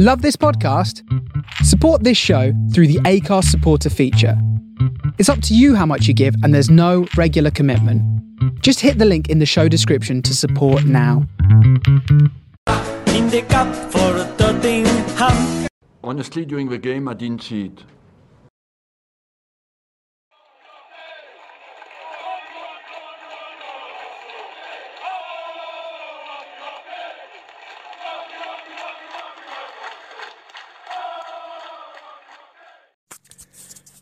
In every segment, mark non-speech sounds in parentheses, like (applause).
Love this podcast? Support this show through the Acast supporter feature. It's up to you how much you give, and there's no regular commitment. Just hit the link in the show description to support now. In the cup for Tottenham. Honestly, during the game, I didn't see it.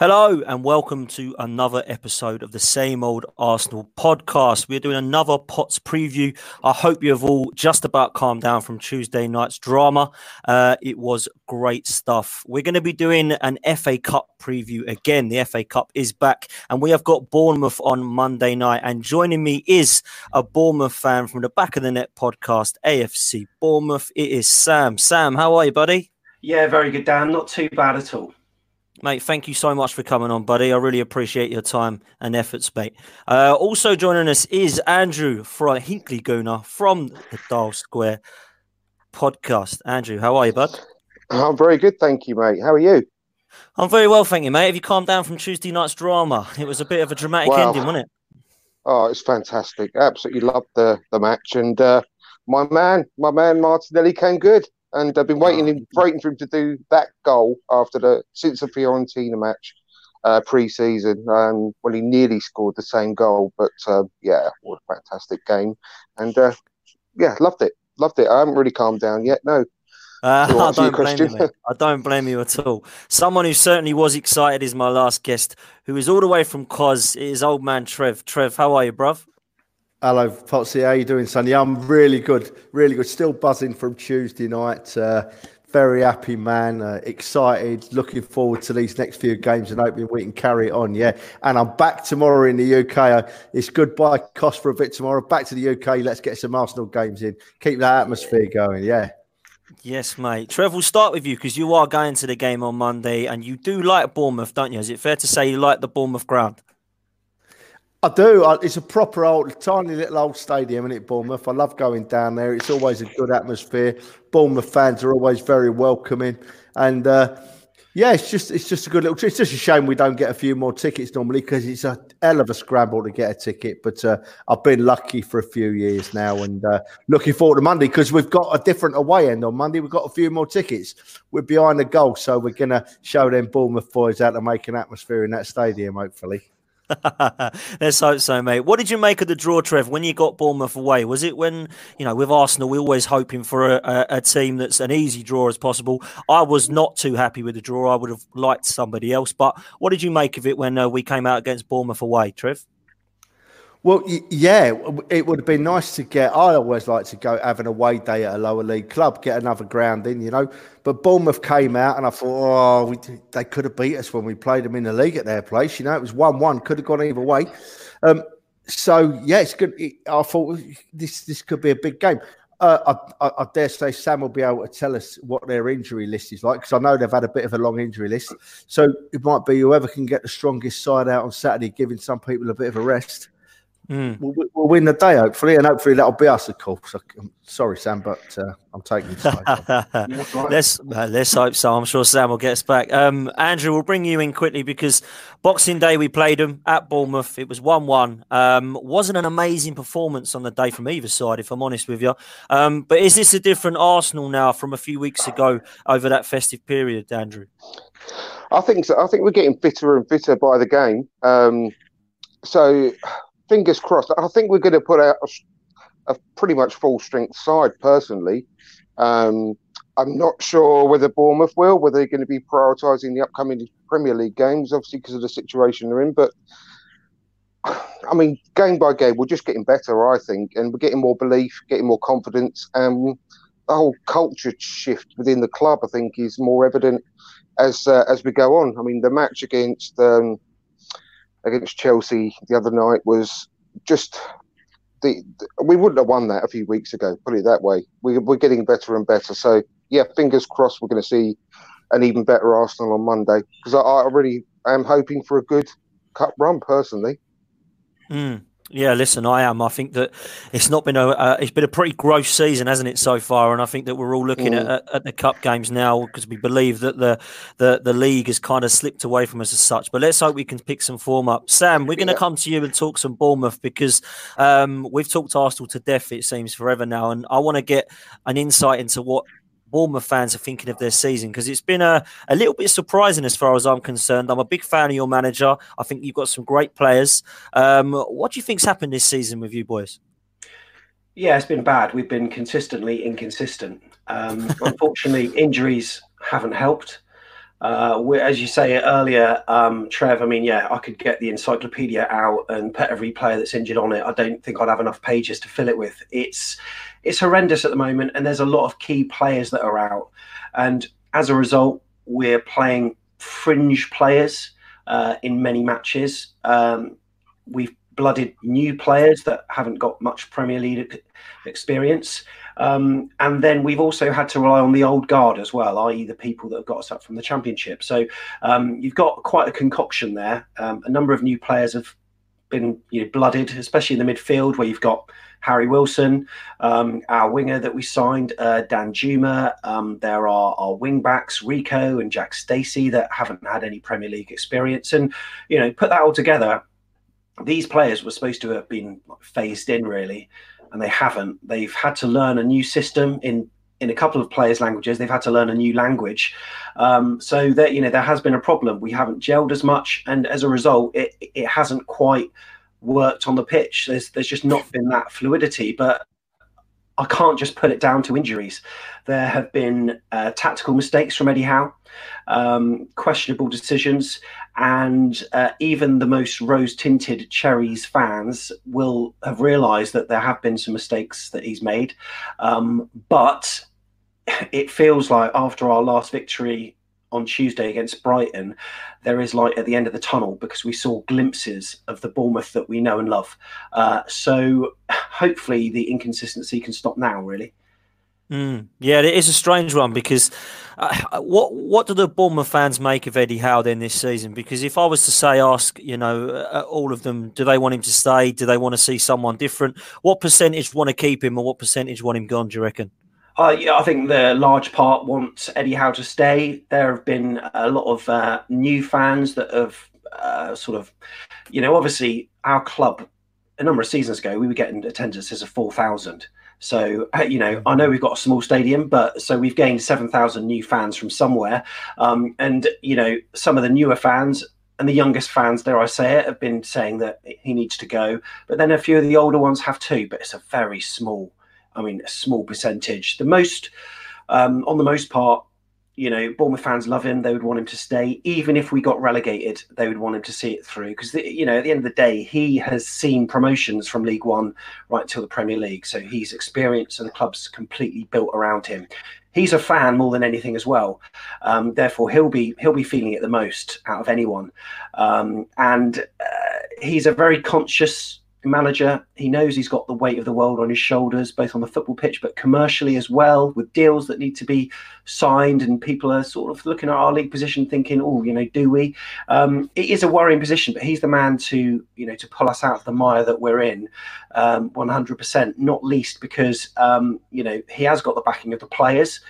Hello and welcome to another episode of the Same Old Arsenal podcast. We're doing another Potts preview. I hope you have all just about calmed down from Tuesday night's drama. Uh, it was great stuff. We're going to be doing an FA Cup preview again. The FA Cup is back and we have got Bournemouth on Monday night. And joining me is a Bournemouth fan from the Back of the Net podcast, AFC Bournemouth. It is Sam. Sam, how are you, buddy? Yeah, very good, Dan. Not too bad at all. Mate, thank you so much for coming on, buddy. I really appreciate your time and efforts, mate. Uh, also joining us is Andrew from Hinkley Gooner from the Dial Square podcast. Andrew, how are you, bud? I'm very good, thank you, mate. How are you? I'm very well, thank you, mate. Have you calmed down from Tuesday night's drama? It was a bit of a dramatic Wow. ending, wasn't it? Oh, it's fantastic. Absolutely loved the the match, and uh, my man, my man Martinelli came good, and I've been waiting, him, waiting for him to do that goal after the since the Fiorentina match uh, pre-season, um, when he nearly scored the same goal. But uh, yeah, what a fantastic game, and uh, yeah, loved it, loved it. I haven't really calmed down yet. No, Uh, (laughs) I don't blame you. I don't blame you at all. Someone who certainly was excited is my last guest, who is all the way from Cos. It is old man Trev. Trev, how are you, bruv? Hello, Potsy. How you doing, son? Yeah, I'm really good, really good. Still buzzing from Tuesday night. Uh, very happy, man. Uh, excited. Looking forward to these next few games and hoping we can carry it on. Yeah, and I'm back tomorrow in the UK. Uh, it's goodbye Cos for a bit tomorrow. Back to the UK. Let's get some Arsenal games in. Keep that atmosphere going. Yeah. Yes, mate. Trev, we'll start with you because you are going to the game on Monday and you do like Bournemouth, don't you? Is it fair to say you like the Bournemouth ground? I do. It's a proper old, tiny little old stadium, isn't it, Bournemouth? I love going down there. It's always a good atmosphere. Bournemouth fans are always very welcoming, and uh, yeah, it's just it's just a good little. It's just a shame we don't get a few more tickets normally because it's a hell of a scramble to get a ticket. But uh, I've been lucky for a few years now, and uh, looking forward to Monday because we've got a different away end on Monday. We've got a few more tickets. We're behind the goal, so we're gonna show them Bournemouth boys how to make an atmosphere in that stadium. Hopefully. (laughs) Let's hope so, mate. What did you make of the draw, Trev, when you got Bournemouth away? Was it when, you know, with Arsenal, we're always hoping for a, a, a team that's an easy draw as possible? I was not too happy with the draw. I would have liked somebody else. But what did you make of it when uh, we came out against Bournemouth away, Trev? Well, yeah, it would have been nice to get. I always like to go have an away day at a lower league club, get another ground in, you know. But Bournemouth came out, and I thought, oh, we, they could have beat us when we played them in the league at their place. You know, it was one-one, could have gone either way. Um, so yeah, it's good. I thought this this could be a big game. Uh, I, I, I dare say Sam will be able to tell us what their injury list is like because I know they've had a bit of a long injury list. So it might be whoever can get the strongest side out on Saturday, giving some people a bit of a rest. Mm. we'll, we'll win the day, hopefully, and hopefully that'll be us, of course. I'm sorry, Sam, but uh, I'm taking this. (laughs) let's uh, let's hope so. I'm sure Sam will get us back. Um, Andrew, we'll bring you in quickly because Boxing Day we played them at Bournemouth. It was one-one. Um, wasn't an amazing performance on the day from either side, if I'm honest with you. Um, but is this a different Arsenal now from a few weeks ago over that festive period, Andrew? I think so. I think we're getting bitter and bitter by the game. Um, so, fingers crossed. I think we're going to put out a, a pretty much full strength side. Personally, um, I'm not sure whether Bournemouth will, whether they're going to be prioritising the upcoming Premier League games, obviously because of the situation they're in. But (sighs) I mean, game by game, we're just getting better, I think, and we're getting more belief, getting more confidence, and the whole culture shift within the club, I think, is more evident as uh, as we go on. I mean, the match against um, against Chelsea the other night was just the, the, we wouldn't have won that a few weeks ago. Put it that way. We, we're getting better and better. So yeah, fingers crossed. We're going to see an even better Arsenal on Monday because I, I really am hoping for a good cup run personally. Mm. Yeah, listen, I am. I think that it's not been a uh, it's been a pretty gross season, hasn't it, so far? And I think that we're all looking mm. at, at, the cup games now because we believe that the, the the league has kind of slipped away from us as such. But let's hope we can pick some form up. Sam, we're going to yeah. come to you and talk some Bournemouth because um, we've talked Arsenal to death, it seems, forever now, and I want to get an insight into what Bournemouth fans are thinking of their season because it's been a, a little bit surprising as far as I'm concerned. I'm a big fan of your manager. I think you've got some great players. Um, what do you think's happened this season with you boys? Yeah, it's been bad. We've been consistently inconsistent. Um, (laughs) unfortunately, injuries haven't helped. Uh, as you say earlier, um, Trev, I mean, yeah, I could get the encyclopedia out and put every player that's injured on it. I don't think I'd have enough pages to fill it with. It's it's horrendous at the moment, and there's a lot of key players that are out, and as a result, we're playing fringe players uh, in many matches. Um, we've blooded new players that haven't got much Premier League experience. Um, and then we've also had to rely on the old guard as well, i.e., the people that have got us up from the Championship. So um, you've got quite a concoction there. Um, a number of new players have been you know, blooded, especially in the midfield where you've got Harry Wilson, um, our winger that we signed, uh, Danjuma. Um, there are our wing backs, Rico and Jack Stacey, that haven't had any Premier League experience. And, you know, put that all together, these players were supposed to have been phased in, really, and they haven't. They've had to learn a new system in in a couple of players' languages. They've had to learn a new language, um, so that you know there has been a problem. We haven't gelled as much, and as a result, it it hasn't quite worked on the pitch. There's there's just not been that fluidity, but I can't just put it down to injuries. There have been uh, tactical mistakes from Eddie Howe, um, questionable decisions, and uh, even the most rose tinted Cherries fans will have realised that there have been some mistakes that he's made. Um, but it feels like after our last victory on Tuesday against Brighton, there is light at the end of the tunnel because we saw glimpses of the Bournemouth that we know and love. Uh, so hopefully the inconsistency can stop now, really. Mm, yeah, it is a strange one because uh, what what do the Bournemouth fans make of Eddie Howe then this season? Because if I was to say, ask you know uh, all of them, do they want him to stay? Do they want to see someone different? What percentage want to keep him, or what percentage want him gone? Do you reckon? Uh, yeah, I think the large part want Eddie Howe to stay. There have been a lot of uh, new fans that have uh, sort of, you know, obviously our club a number of seasons ago we were getting attendances of four thousand. So uh, you know, I know we've got a small stadium, but so we've gained seven thousand new fans from somewhere, um, and you know, some of the newer fans and the youngest fans, dare I say it, have been saying that he needs to go. But then a few of the older ones have too, but it's a very small I mean, a small percentage. The most, um, on the most part, you know, Bournemouth fans love him. They would want him to stay, even if we got relegated. They would want him to see it through because, you know, at the end of the day, he has seen promotions from League One right to the Premier League. So he's experienced, and the club's completely built around him. He's a fan more than anything as well. Um, therefore, he'll be he'll be feeling it the most out of anyone. Um, and uh, he's a very conscious manager. He knows he's got the weight of the world on his shoulders, both on the football pitch, but commercially as well, with deals that need to be signed. And people are sort of looking at our league position, thinking, "Oh, you know, do we?" Um, it is a worrying position, but he's the man to, you know, to pull us out of the mire that we're in, um, 100%. Not least because, um, you know, he has got the backing of the players.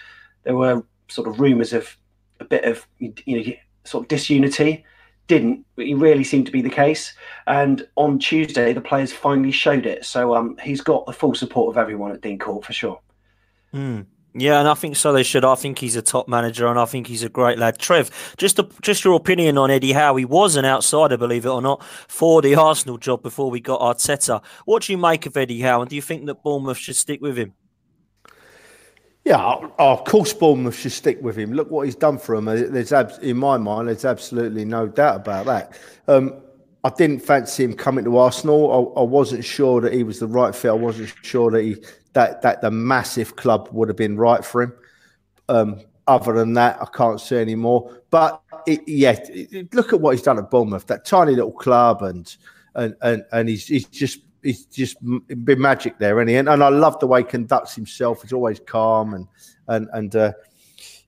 There were sort of rumours of a bit of, you know, sort of disunity didn't it really seemed to be the case and on tuesday the players finally showed it so um, he's got the full support of everyone at dean court for sure mm. Yeah, and I think so. They should. I think he's a top manager, and I think he's a great lad. Trev, just a, just your opinion on Eddie Howe. He was an outsider, believe it or not, for the Arsenal job before we got Arteta. What do you make of Eddie Howe, and do you think that Bournemouth should stick with him? Yeah, of course, Bournemouth should stick with him. Look what he's done for them. There's, in my mind, there's absolutely no doubt about that. Um, I didn't fancy him coming to Arsenal. I, I, wasn't sure that he was the right fit. I wasn't sure that he that that the massive club would have been right for him. Um, other than that, I can't say any more. But it, yeah, it, look at what he's done at Bournemouth. That tiny little club, and and and, and he's, he's just he's just been magic there, and, and and I love the way he conducts himself. He's always calm and and and uh,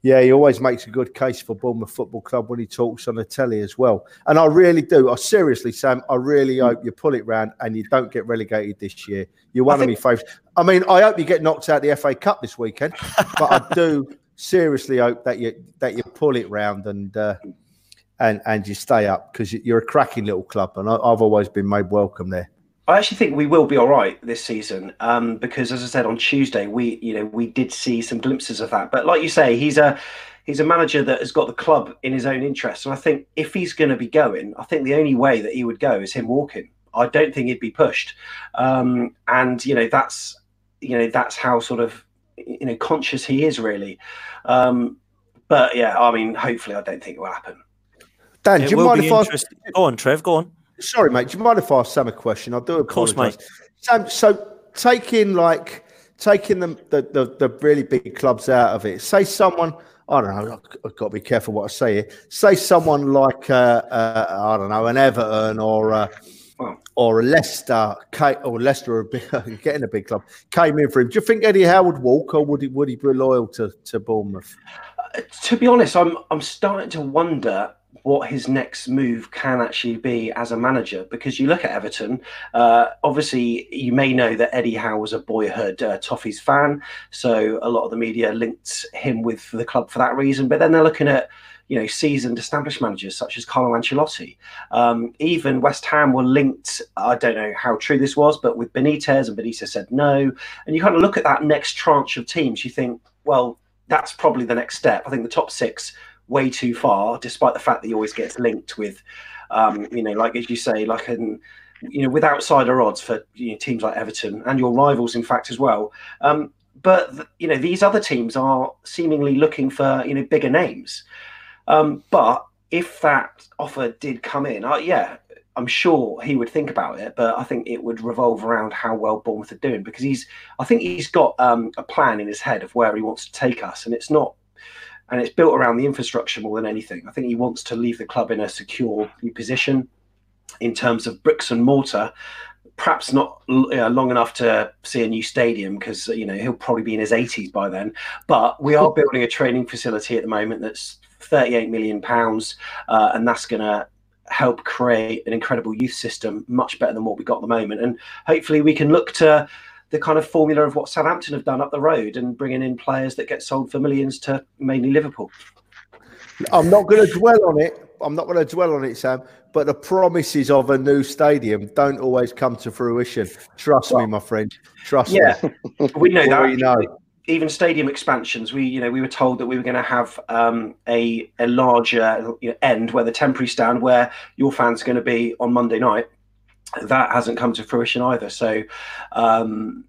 yeah, he always makes a good case for Bournemouth Football Club when he talks on the telly as well. And I really do. I seriously, Sam, I really hope you pull it round and you don't get relegated this year. You're one of my favourites. I mean, I hope you get knocked out the FA Cup this weekend, but I do (laughs) seriously hope that you that you pull it round and. Uh, and, and you stay up because you're a cracking little club, and I've always been made welcome there. I actually think we will be all right this season um, because, as I said on Tuesday, we you know we did see some glimpses of that. But like you say, he's a he's a manager that has got the club in his own interest, and I think if he's going to be going, I think the only way that he would go is him walking. I don't think he'd be pushed, um, and you know that's you know that's how sort of you know conscious he is really. Um, but yeah, I mean, hopefully, I don't think it will happen. Dan, it do you mind if I go on, Trev? Go on. Sorry, mate. Do you mind if I ask Sam a question? I do apologise. Sam, so taking like taking the, the, the the really big clubs out of it. Say someone. I don't know. I've got to be careful what I say here. Say someone like uh, uh, I don't know, an Everton or uh, or a Leicester, or Leicester (laughs) getting a big club came in for him. Do you think Eddie Howe would walk, or would he would he be loyal to to Bournemouth? Uh, to be honest, I'm I'm starting to wonder what his next move can actually be as a manager. Because you look at Everton, uh, obviously you may know that Eddie Howe was a boyhood uh, Toffees fan, so a lot of the media linked him with the club for that reason. But then they're looking at you know seasoned established managers such as Carlo Ancelotti. Um, even West Ham were linked. I don't know how true this was, but with Benitez, and Benitez said no. And you kind of look at that next tranche of teams. You think, well, that's probably the next step. I think the top six way too far, despite the fact that he always gets linked with, um, you know, like as you say, like an, you know, with outsider odds for you know, teams like Everton and your rivals, in fact, as well. Um, but you know, these other teams are seemingly looking for you know bigger names. Um, but if that offer did come in, uh, yeah, I'm sure he would think about it, but I think it would revolve around how well Bournemouth are doing because he's, I think he's got um, a plan in his head of where he wants to take us, and it's not and it's built around the infrastructure more than anything. I think he wants to leave the club in a secure position in terms of bricks and mortar. Perhaps not long enough to see a new stadium because you know he'll probably be in his 80s by then. But we are building a training facility at the moment that's 38 million pounds, uh, and that's going to help create an incredible youth system, much better than what we got at the moment. And hopefully, we can look to the kind of formula of what Southampton have done up the road and bringing in players that get sold for millions to mainly Liverpool. I'm not going to dwell on it. I'm not going to dwell on it, Sam. But the promises of a new stadium don't always come to fruition. Trust well, me, my friend. Trust yeah, me. we know that. (laughs) You know. Even stadium expansions, we you know we were told that we were going to have um, a a larger you know, end where the temporary stand where your fans are going to be on Monday night that hasn't come to fruition either. So, um,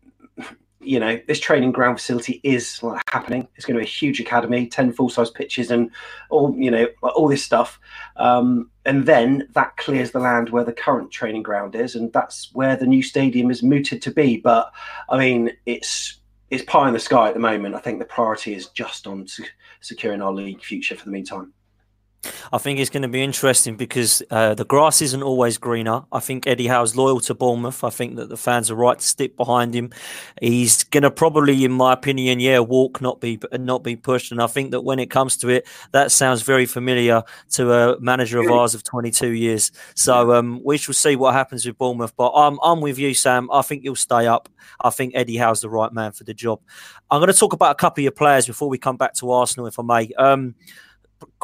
you know, this training ground facility is happening. It's going to be a huge academy, ten full size pitches, and all you know, all this stuff. Um, and then that clears the land where the current training ground is, and that's where the new stadium is mooted to be. But I mean, it's it's pie in the sky at the moment. I think the priority is just on securing our league future for the meantime. I think it's going to be interesting because uh, the grass isn't always greener. I think Eddie Howe's loyal to Bournemouth. I think that the fans are right to stick behind him. He's going to probably, in my opinion, yeah, walk, not be not be pushed. And I think that when it comes to it, that sounds very familiar to a manager of ours of 22 years. So um, we shall see what happens with Bournemouth. But I'm I'm with you, Sam. I think he'll stay up. I think Eddie Howe's the right man for the job. I'm going to talk about a couple of your players before we come back to Arsenal, if I may. Um,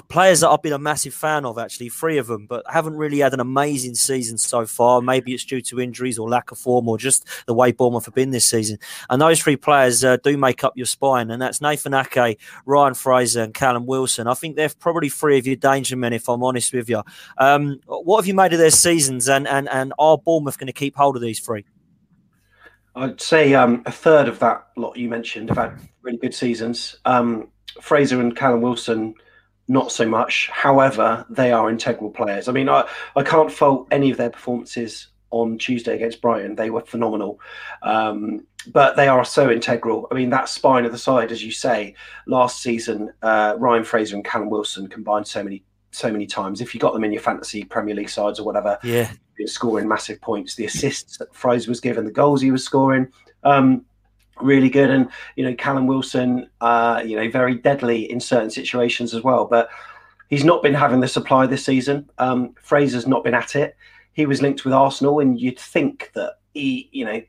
players that I've been a massive fan of, actually, three of them, but haven't really had an amazing season so far. Maybe it's due to injuries or lack of form or just the way Bournemouth have been this season. And those three players uh, do make up your spine, and that's Nathan Ake, Ryan Fraser, and Callum Wilson. I think they're probably three of your danger men, if I'm honest with you. Um, what have you made of their seasons, and, and, and are Bournemouth going to keep hold of these three? I'd say um, a third of that lot you mentioned have had really good seasons. Um, Fraser and Callum Wilson – not so much. However, they are integral players. I mean, I, I can't fault any of their performances on Tuesday against Brighton. They were phenomenal. Um, but they are so integral. I mean, that spine of the side, as you say, last season, uh, Ryan Fraser and Callum Wilson combined so many so many times. If you got them in your fantasy Premier League sides or whatever, yeah, scoring massive points. The assists that Fraser was given, the goals he was scoring. Um, really good. And you know, Callum Wilson, uh, you know, very deadly in certain situations as well. But he's not been having the supply this season. Um, Fraser's not been at it. He was linked with Arsenal, and you'd think that he, you know,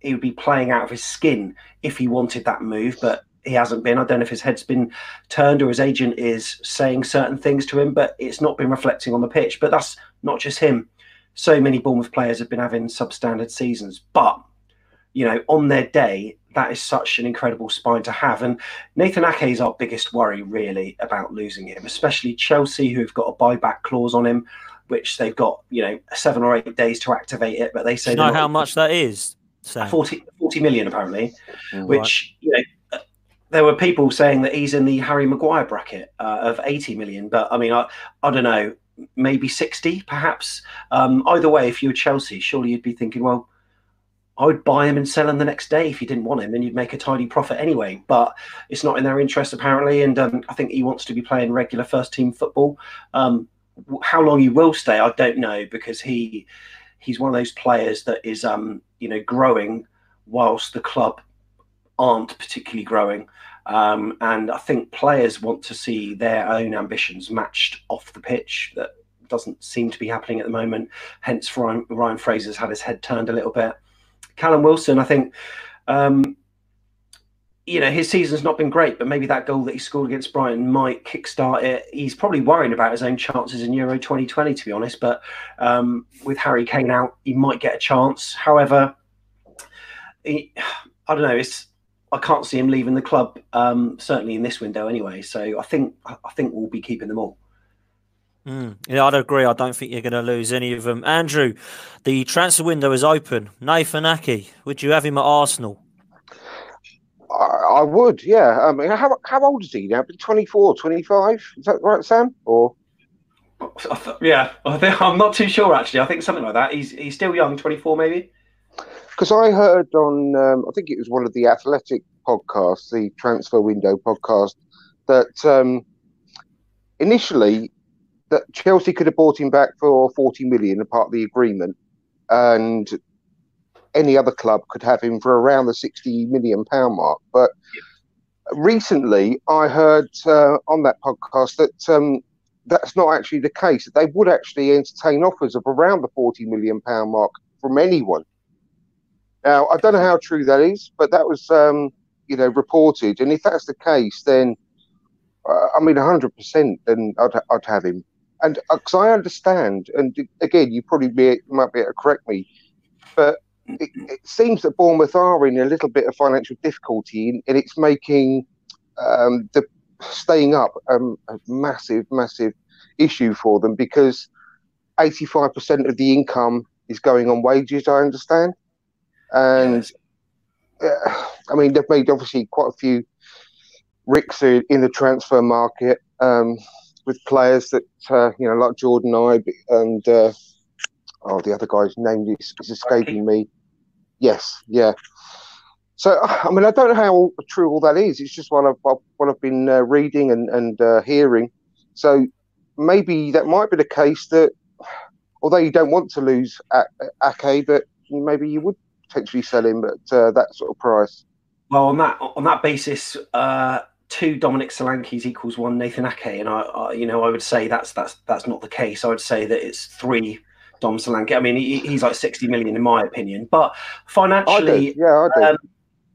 he would be playing out of his skin if he wanted that move, but he hasn't been. I don't know if his head's been turned or his agent is saying certain things to him, but it's not been reflecting on the pitch. But that's not just him. So many Bournemouth players have been having substandard seasons, but you know, on their day, that is such an incredible spine to have. And Nathan Ake is our biggest worry, really, about losing him, especially Chelsea, who've got a buyback clause on him, which they've got, you know, seven or eight days to activate it. But they say, you know how much that is? 40, 40 million, apparently, which, right. you know, there were people saying that he's in the Harry Maguire bracket uh, of 80 million. But I mean, I, I don't know, maybe 60, perhaps. Um, either way, if you were Chelsea, surely you'd be thinking, well, I would buy him and sell him the next day if you didn't want him, and you'd make a tidy profit anyway. But it's not in their interest apparently, and um, I think he wants to be playing regular first team football. Um, how long he will stay, I don't know, because he he's one of those players that is um, you know growing whilst the club aren't particularly growing. Um, and I think players want to see their own ambitions matched off the pitch. That doesn't seem to be happening at the moment. Hence, Ryan, Ryan Fraser's had his head turned a little bit. Callum Wilson, I think, um, you know, his season's not been great, but maybe that goal that he scored against Brighton might kickstart it. He's probably worrying about his own chances in Euro 2020, to be honest. But um, with Harry Kane out, he might get a chance. However, he, I don't know. It's I can't see him leaving the club, um, certainly in this window anyway. So I think I think we'll be keeping them all. Mm, yeah, I'd agree. I don't think you're going to lose any of them. Andrew, the transfer window is open. Nathan Ake, would you have him at Arsenal? I, I would, yeah. I mean, how, how old is he now? 24, 25? Is that right, Sam? Or yeah, I think, I'm not too sure actually. I think something like that. He's he's still young, 24 maybe. Because I heard on, um, I think it was one of the Athletic podcasts, the Transfer Window podcast, that um, initially that Chelsea could have bought him back for 40 million, a part of the agreement, and any other club could have him for around the 60 million pound mark. But recently, I heard uh, on that podcast that um, that's not actually the case. That they would actually entertain offers of around the 40 million pound mark from anyone. Now, I don't know how true that is, but that was, um, you know, reported. And if that's the case, then uh, I mean, 100%, then I'd, I'd have him and because uh, I understand, and again, you probably be, might be able to correct me, but it, it, seems that Bournemouth are in a little bit of financial difficulty, and it's making um, the staying up um, a massive, massive issue for them because 85% of the income is going on wages. I understand, and uh, I mean they've made obviously quite a few ricks in the transfer market. Um, with players that uh, you know, like Jordan Ibe and uh, oh, the other guy's name is, is escaping me. Yes, yeah. So I mean, I don't know how true all that is. It's just what I've what I've been uh, reading and and uh, hearing. So maybe that might be the case that although you don't want to lose Ake, but maybe you would potentially sell him at uh, that sort of price. Well, on that on that basis, uh, two Dominic Solankis equals one Nathan Ake, and I, I, you know, I would say that's that's that's not the case. I would say that it's three Dom Solanke. I mean, he, he's like sixty million in my opinion, but financially, I yeah, I do. Um,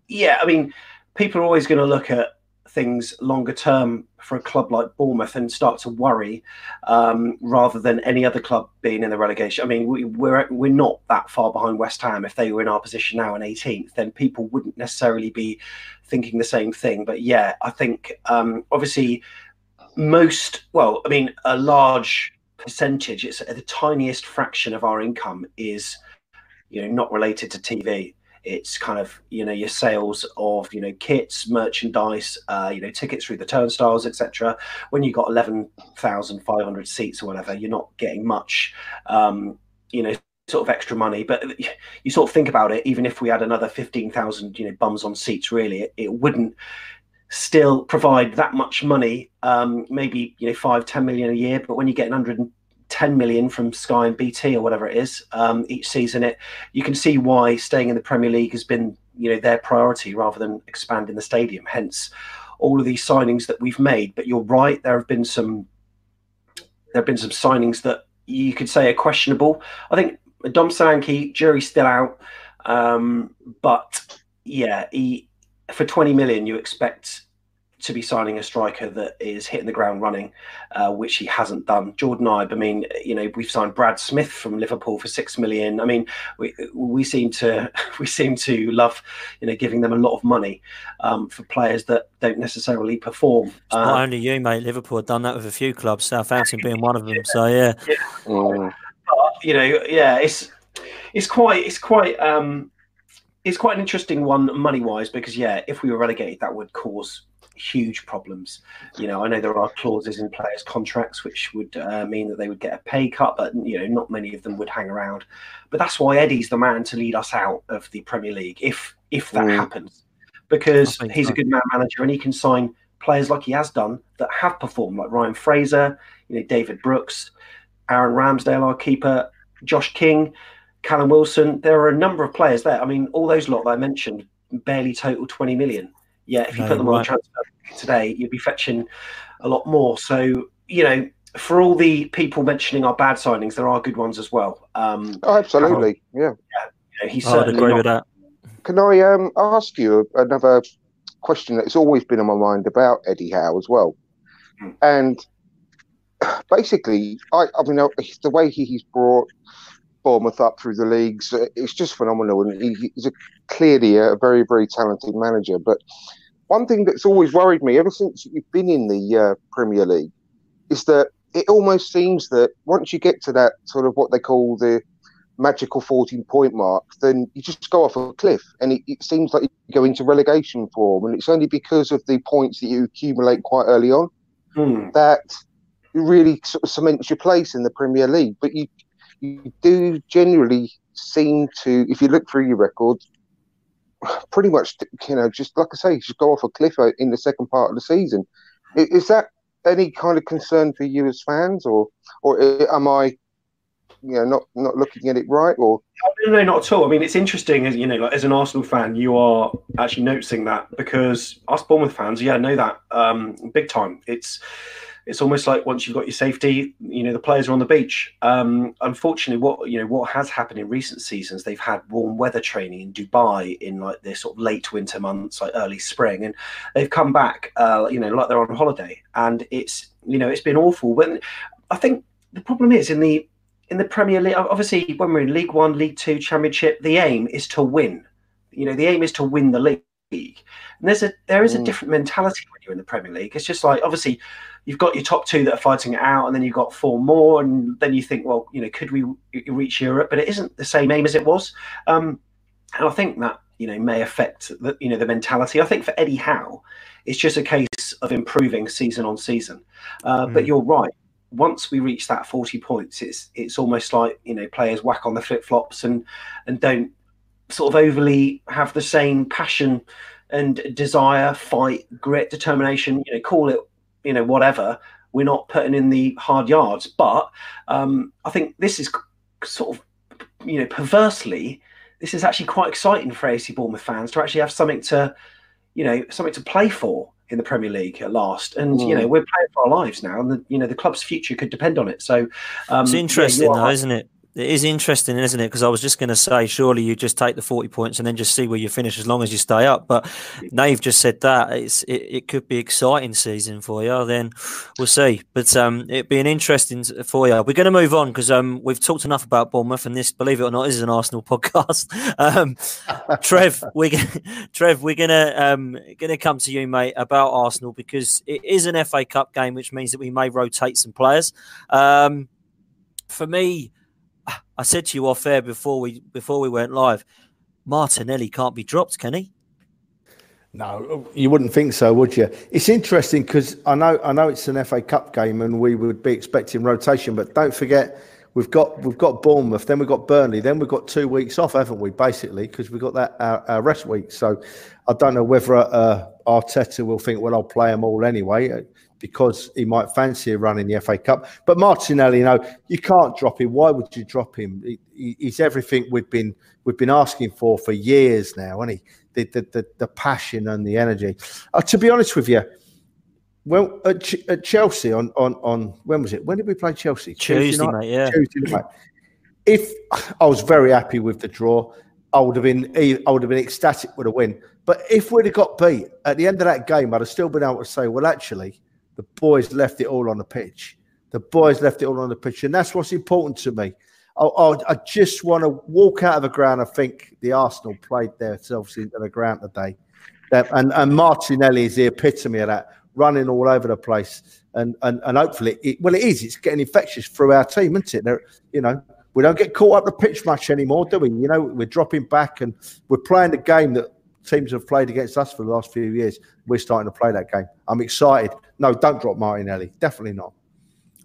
yeah, I mean, people are always going to look at things longer term for a club like Bournemouth and start to worry um, rather than any other club being in the relegation. I mean, we, we're we're not that far behind West Ham. If they were in our position now in 18th, then people wouldn't necessarily be thinking the same thing. But yeah, I think um, obviously most well, I mean, a large percentage, it's the tiniest fraction of our income is you know not related to TV it's kind of you know your sales of you know kits merchandise uh, you know tickets through the turnstiles etc when you've got 11500 seats or whatever you're not getting much um, you know sort of extra money. But you sort of think about it even if we had another 15000 you know bums on seats really it, it wouldn't still provide that much money um, maybe you know five ten million a year. But when you get 100 10 million from Sky and BT or whatever it is um, each season, it you can see why staying in the Premier League has been you know their priority rather than expanding the stadium. Hence, all of these signings that we've made. But you're right, there have been some there have been some signings that you could say are questionable. I think Dom Solanke, jury's still out, um, but yeah, he for 20 million you expect to be signing a striker that is hitting the ground running, uh, which he hasn't done. Jordan Ibe, I mean, you know, we've signed Brad Smith from Liverpool for six million. I mean, we we seem to (laughs) we seem to love, you know, giving them a lot of money um, for players that don't necessarily perform. It's uh, not only you, mate. Liverpool have done that with a few clubs, Southampton being one of them. So yeah, yeah. Mm. But, you know, yeah, it's it's quite it's quite. Um, it's quite an interesting one money wise because yeah, if we were relegated, that would cause huge problems. You know, I know there are clauses in players' contracts which would uh, mean that they would get a pay cut, but you know, not many of them would hang around. But that's why Eddie's the man to lead us out of the Premier League if if that mm. happens, because he's so. a good man manager and he can sign players like he has done that have performed, like Ryan Fraser, you know, David Brooks, Aaron Ramsdale, our keeper, Josh King. Callum Wilson, there are a number of players there. I mean, all those lot that I mentioned barely total 20 million. Yeah, if you no, put them right. on transfer today, you'd be fetching a lot more. So, you know, for all the people mentioning our bad signings, there are good ones as well. Um, oh, absolutely. yeah. yeah you know, he's oh, certainly agree not... with that. Can I um, ask you another question that's always been on my mind about Eddie Howe as well? Mm. And (sighs) basically, I, I mean, uh, the way he's brought Bournemouth up through the leagues, uh, it's just phenomenal. And he, he's a, clearly a very, very talented manager. But one thing that's always worried me ever since you've been in the uh, Premier League is that it almost seems that once you get to that sort of what they call the magical 14 point mark, then you just go off a cliff and it, it seems like you go into relegation form. And it's only because of the points that you accumulate quite early on hmm. that really sort of cements your place in the Premier League. But you, you do generally seem to, if you look through your record, pretty much, you know, just like I say, just go off a cliff in the second part of the season. Is that any kind of concern for you as fans, or or am I, you know, not not looking at it right? Or no, no, not at all. I mean, it's interesting, as you know, like as an Arsenal fan, you are actually noticing that because us Bournemouth fans, yeah, know that um, big time. It's it's almost like once you've got your safety, you know, the players are on the beach. Um, unfortunately, what you know, what has happened in recent seasons, they've had warm weather training in Dubai in like this sort of late winter months, like early spring, and they've come back, uh, you know, like they're on holiday, and it's you know, it's been awful. When I think the problem is in the in the Premier League, obviously, when we're in League One, League Two, Championship, the aim is to win. You know, the aim is to win the league. And there's a there is a mm. different mentality when you're in the Premier League. It's just like obviously you've got your top two that are fighting it out, and then you've got four more, and then you think, well, you know, could we reach Europe? But it isn't the same aim as it was, um, and I think that you know may affect the you know the mentality. I think for Eddie Howe, it's just a case of improving season on season. Uh, mm. But you're right. Once we reach that 40 points, it's it's almost like you know players whack on the flip flops and and don't sort of overly have the same passion and desire, fight, grit, determination. You know, call it you know whatever we're not putting in the hard yards. But um, I think this is sort of, you know, perversely, this is actually quite exciting for AFC Bournemouth fans to actually have something to, you know, something to play for in the Premier League at last. And mm. you know, we're playing for our lives now, and the, you know, the club's future could depend on it. So um, it's interesting, yeah, though, isn't it? It is interesting, isn't it? Because I was just going to say, surely you just take the forty points and then just see where you finish as long as you stay up. But Nave just said that it's it, it could be exciting season for you. Then we'll see. But um, it'd be an interesting for you. We're going to move on because um, we've talked enough about Bournemouth, and this, believe it or not, is an Arsenal (laughs) podcast. um, Trev, we're (laughs) Trev, we're gonna um, gonna come to you, mate, about Arsenal because it is an FA Cup game, which means that we may rotate some players. Um, for me I said to you off air before we before we went live, Martinelli can't be dropped, can he? No, you wouldn't think so, would you? It's interesting because I know I know it's an FA Cup game and we would be expecting rotation, but don't forget we've got we've got Bournemouth, then we've got Burnley, then we've got two weeks off, haven't we? Basically, because we've got that our, our, rest week. So I don't know whether uh, Arteta will think, well, I'll play them all anyway because he might fancy a run in the FA Cup. But Martinelli, you know, you can't drop him. Why would you drop him? He, he's everything we've been we've been asking for for years now, and he the, the the, the passion and the energy. Uh, to be honest with you. Well, at, Ch- at, Chelsea on, on on when was it? When did we play Chelsea? Tuesday, Tuesday night. Mate, yeah. Tuesday night. If I was very happy with the draw, I would have been I would have been ecstatic with a win. But if we'd have got beat at the end of that game, I'd have still been able to say, well, actually, the boys left it all on the pitch. The boys left it all on the pitch, and that's what's important to me. I, I, just want to walk out of the ground I think the Arsenal played themselves into the ground today. That, and, and Martinelli is the epitome of that, running all over the place. And and, and hopefully, it, well, it is. It's getting infectious through our team, isn't it? They're, you know, we don't get caught up the pitch much anymore, do we? You know, we're dropping back and we're playing the game that teams have played against us for the last few years. We're starting to play that game. I'm excited. No, don't drop Martinelli. Definitely not.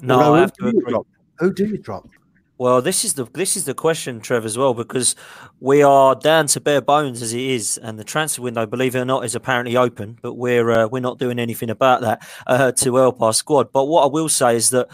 No, no I have to agree. Who do you drop? Well, this is the this is the question, Trev, as well, because we are down to bare bones as it is, and the transfer window, believe it or not, is apparently open. But we're uh, we're not doing anything about that uh, to help our squad. But what I will say is that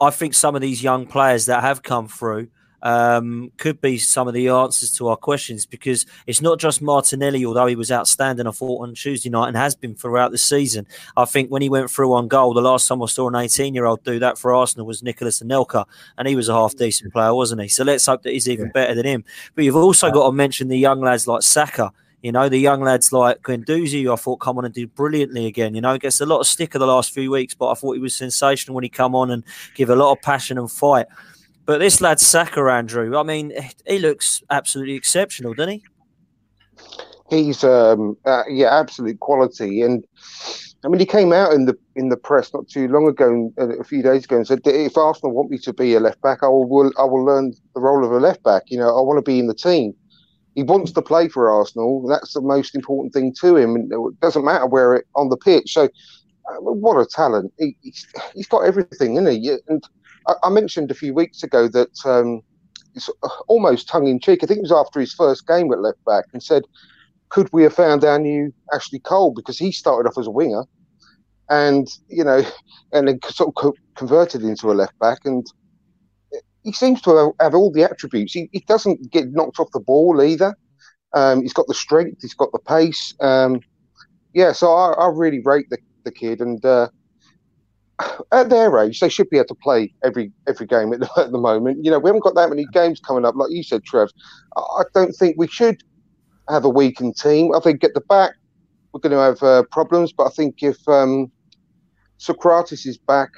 I think some of these young players that have come through um, could be some of the answers to our questions because it's not just Martinelli, although he was outstanding, I thought, on Tuesday night and has been throughout the season. I think when he went through on goal, the last time I saw an 18 year old do that for Arsenal was Nicolas Anelka, and he was a half decent player, wasn't he? So let's hope that he's even yeah. better than him. But you've also got to mention the young lads like Saka. You know, the young lads like Guendouzi, I thought come on and did brilliantly again. You know, gets a lot of stick of the last few weeks, but I thought he was sensational when he come on and give a lot of passion and fight. But this lad Saka, Andrew, I mean, he looks absolutely exceptional, doesn't he? He's um, uh, yeah, absolute quality, and I mean, he came out in the in the press not too long ago, uh, a few days ago, and said, "If Arsenal want me to be a left back, I will I will learn the role of a left back. You know, I want to be in the team." He wants to play for Arsenal. That's the most important thing to him, and it doesn't matter where it on the pitch. So, uh, what a talent! He, he's, he's got everything, isn't he? And I, I mentioned a few weeks ago that um, it's almost tongue in cheek. I think it was after his first game at left back, and said, "Could we have found our new Ashley Cole because he started off as a winger, and you know, (laughs) and then sort of co- converted into a left back, and he seems to have, have all the attributes. He, he, doesn't get knocked off the ball either. Um, he's got the strength, he's got the pace. Um, yeah, so I, I, really rate the, the kid, and uh, at their age, they should be able to play every every game at the, (laughs) at the, moment. You know, we haven't got that many games coming up, like you said, Trev. I don't think we should have a weakened team. I think at the back we're going to have uh, problems, but I think if um, Sokratis is back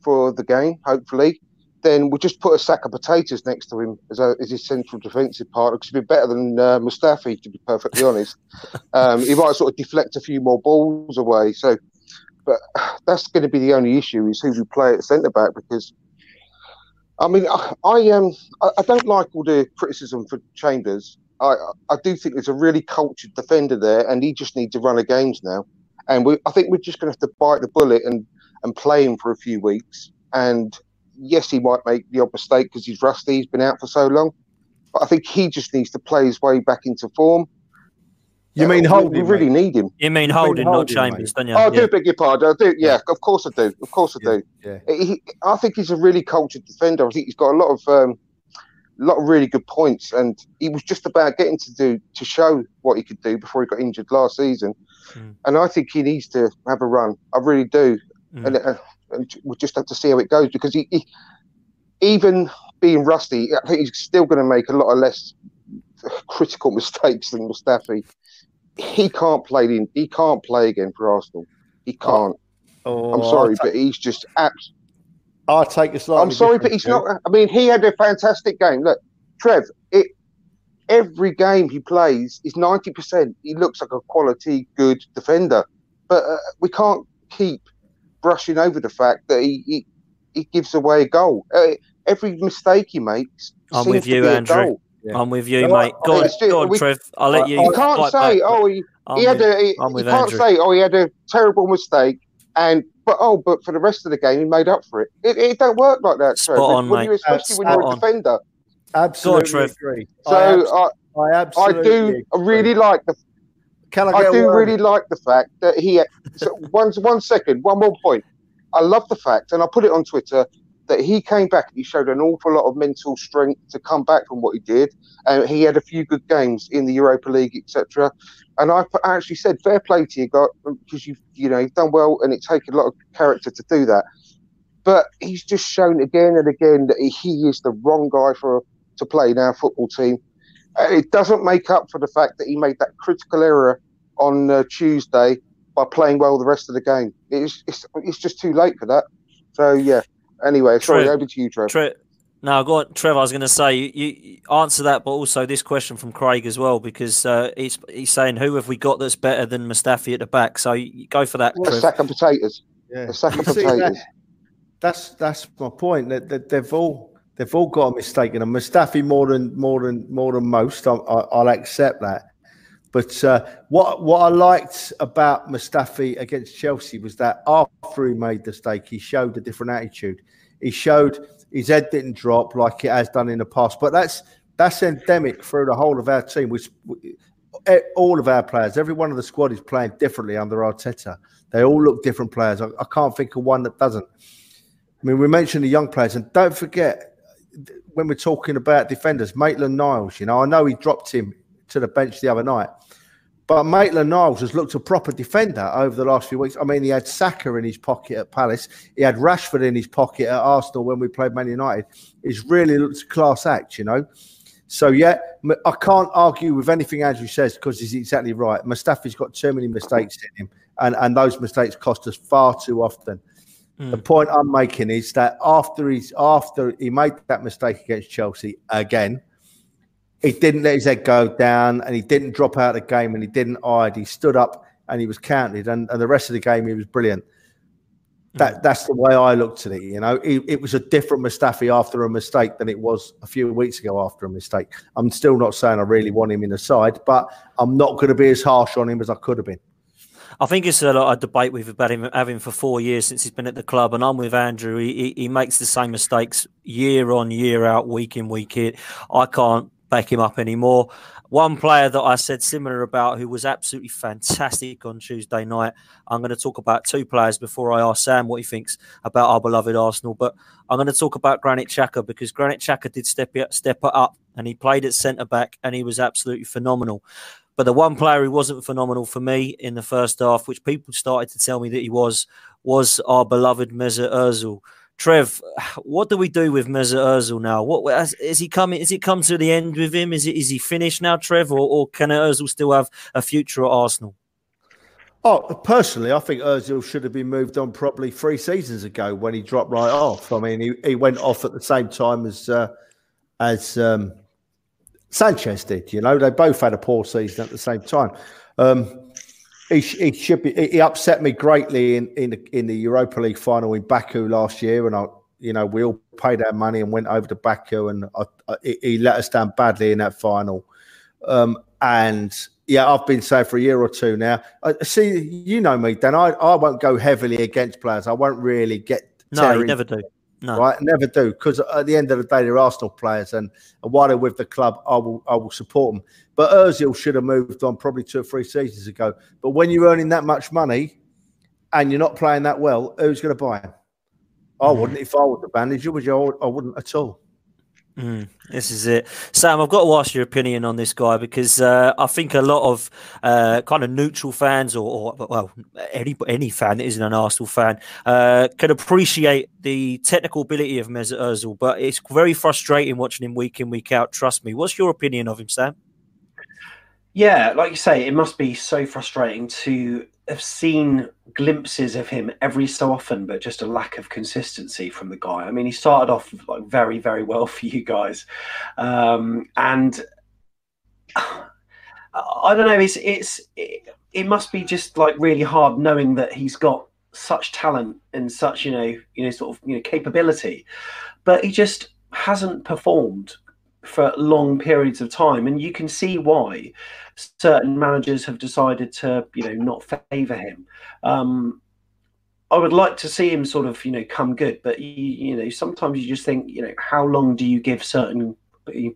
for the game, hopefully, then we'll just put a sack of potatoes next to him as, a, as his central defensive partner because he'd be better than uh, Mustafi, to be perfectly honest. (laughs) Um, he might sort of deflect a few more balls away. So but (sighs) that's going to be the only issue is who you play at centre back because. I mean, I, I um, I, I don't like all the criticism for Chambers. I, I do think there's a really cultured defender there, and he just needs to run a games now. And we, I think we're just going to have to bite the bullet and and play him for a few weeks. And yes, he might make the odd mistake because he's rusty. He's been out for so long. But I think he just needs to play his way back into form. You mean Uh, Holding? We really mate? need him. You mean Holding, not Holding, Chambers, don't you? Oh, I do beg your pardon. I do. Yeah, of course I do. Of course I Yeah, do. yeah. He, I think he's a really cultured defender. I think he's got a lot of um, lot of really good points, and he was just about getting to do to show what he could do before he got injured last season. Mm. And I think he needs to have a run. I really do, Mm. and, uh, and we'll just have to see how it goes because he, he even being rusty, I think he's still going to make a lot of less critical (laughs) mistakes than Mustafi. He can't play in, he can't play again for Arsenal. He can't. Oh, I'm sorry, I'll, but he's just abs- I'll take a slightly I'm sorry, but he's view. not. I mean, he had a fantastic game. Look, Trev, it every game he plays is 90%. He looks like a quality, good defender, but uh, we can't keep brushing over the fact that he he, he gives away a goal. Uh, every mistake he makes, I'm seems with to you, be a Andrew. Goal. Yeah. I'm with you, No, I- mate. Uh, go on, it's just- go on we- Trev. I'll let you. You can't fight say, back, oh, he, he had with- a. He, you can't Andrew. say, oh, he had a terrible mistake, and but oh, but for the rest of the game, he made up for it. It, it don't work like that, Trev. Spot on, when mate. you, especially when you're a defender. Absolutely Trev. agree. So I, abs- I, I I absolutely do I really like the Can I I get a do word? really like the fact that he. So one one second, one more point. I love the fact, and I put it on Twitter that he came back and he showed an awful lot of mental strength to come back from what he did, and he had a few good games in the Europa League, etc. And I actually said, "Fair play to you, got because you've you know you've done well, and it takes a lot of character to do that." But he's just shown again and again that he is the wrong guy for to play in our football team. Uh, It doesn't make up for the fact that he made that critical error on uh, Tuesday by playing well the rest of the game. It's, it's it's just too late for that. So yeah. Anyway, sorry, Trev. over to you, Trev. Tre- no, go on, Trevor. I was going to say you, you answer that, but also this question from Craig as well because uh, he's he's saying who have we got that's better than Mustafi at the back? So you go for that, A sack of potatoes. Yeah. A sack of potatoes. that- that's that's my point. That, that they've all they've all got a mistake in them. Mustafi more than more than more than most. I, I, I'll accept that. But uh, what what I liked about Mustafi against Chelsea was that after he made the mistake, he showed a different attitude. He showed his head didn't drop like it has done in the past. But that's that's endemic through the whole of our team. Which eh, all of our players, every one of the squad is playing differently under Arteta. They all look different players. I, I can't think of one that doesn't. I mean, we mentioned the young players, and don't forget when we're talking about defenders, Maitland Niles. You know, I know he dropped him to the bench the other night, but Maitland Niles has looked a proper defender over the last few weeks. I mean, he had Zaha in his pocket at Palace, he had Rashford in his pocket at Arsenal when we played Man United. He's really looked a class act, you know. So yeah, I can't argue with anything Andrew says because he's exactly right. Mustafi's got too many mistakes in him, and and those mistakes cost us far too often. The hmm. point I'm making is that after he's after he made that mistake against Chelsea again, he didn't let his head go down and he didn't drop out of the game and he didn't hide. He stood up and he was counted, and, and the rest of the game he was brilliant. That mm. that's the way I looked at it. You know, it, it was a different Mustafi after a mistake than it was a few weeks ago after a mistake. I'm still not saying I really want him in the side, but I'm not going to be as harsh on him as I could have been. I think it's a lot of debate we've about him having for four years since he's been at the club, and I'm with Andrew. He, he, he makes the same mistakes year on, year out, week in, week in. I can't back him up anymore. One player that I said similar about who was absolutely fantastic on Tuesday night. I'm going to talk about two players before I ask Sam what he thinks about our beloved Arsenal. But I'm going to talk about Granit Xhaka because Granit Xhaka did step it, step it up and he played at centre back and he was absolutely phenomenal. But the one player who wasn't phenomenal for me in the first half, which people started to tell me that he was, was our beloved Mesut Ozil. Trev, what do we do with Mesut Ozil now? What has- is he coming? Is it come to the end with him? Is it is he finished now, Trev, or, or can Ozil still have a future at Arsenal? Oh, personally, I think Ozil should have been moved on probably three seasons ago when he dropped right off. I mean, he, he went off at the same time as uh, as um, Sanchez did. You know, they both had a poor season at the same time. Um, he, sh- he should be. He upset me greatly in in the, in the Europa League final in Baku last year, and I, you know, we all paid our money and went over to Baku, and I, I, he- he let us down badly in that final. Um, and yeah, I've been saying for a year or two now. I see, you know me, Dan. I, I won't go heavily against players. I won't really get. No, you never do. No. Right, never do because at the end of the day they're Arsenal players, and, while they're with the club, I will I will support them. But Özil should have moved on probably two or three seasons ago. But when you're earning that much money and you're not playing that well, who's going to buy him? I Mm. wouldn't if I was the manager, would you? I wouldn't at all. Mm, this is it, Sam. I've got to ask your opinion on this guy because uh, I think a lot of uh, kind of neutral fans, or, or well, any any fan that isn't an Arsenal fan, uh, can appreciate the technical ability of Mesut Ozil, but it's very frustrating watching him week in week out. Trust me. What's your opinion of him, Sam? Yeah, like you say, it must be so frustrating to have seen glimpses of him every so often, but just a lack of consistency from the guy. I mean, he started off like very, very well for you guys, um, and (sighs) I don't know. It's it's it, it must be just like really hard knowing that he's got such talent and such you know you know sort of you know capability, but he just hasn't performed for long periods of time, and you can see why certain managers have decided to you know not favour him. Um, I would like to see him sort of you know come good, but you, you know sometimes you just think you know how long do you give certain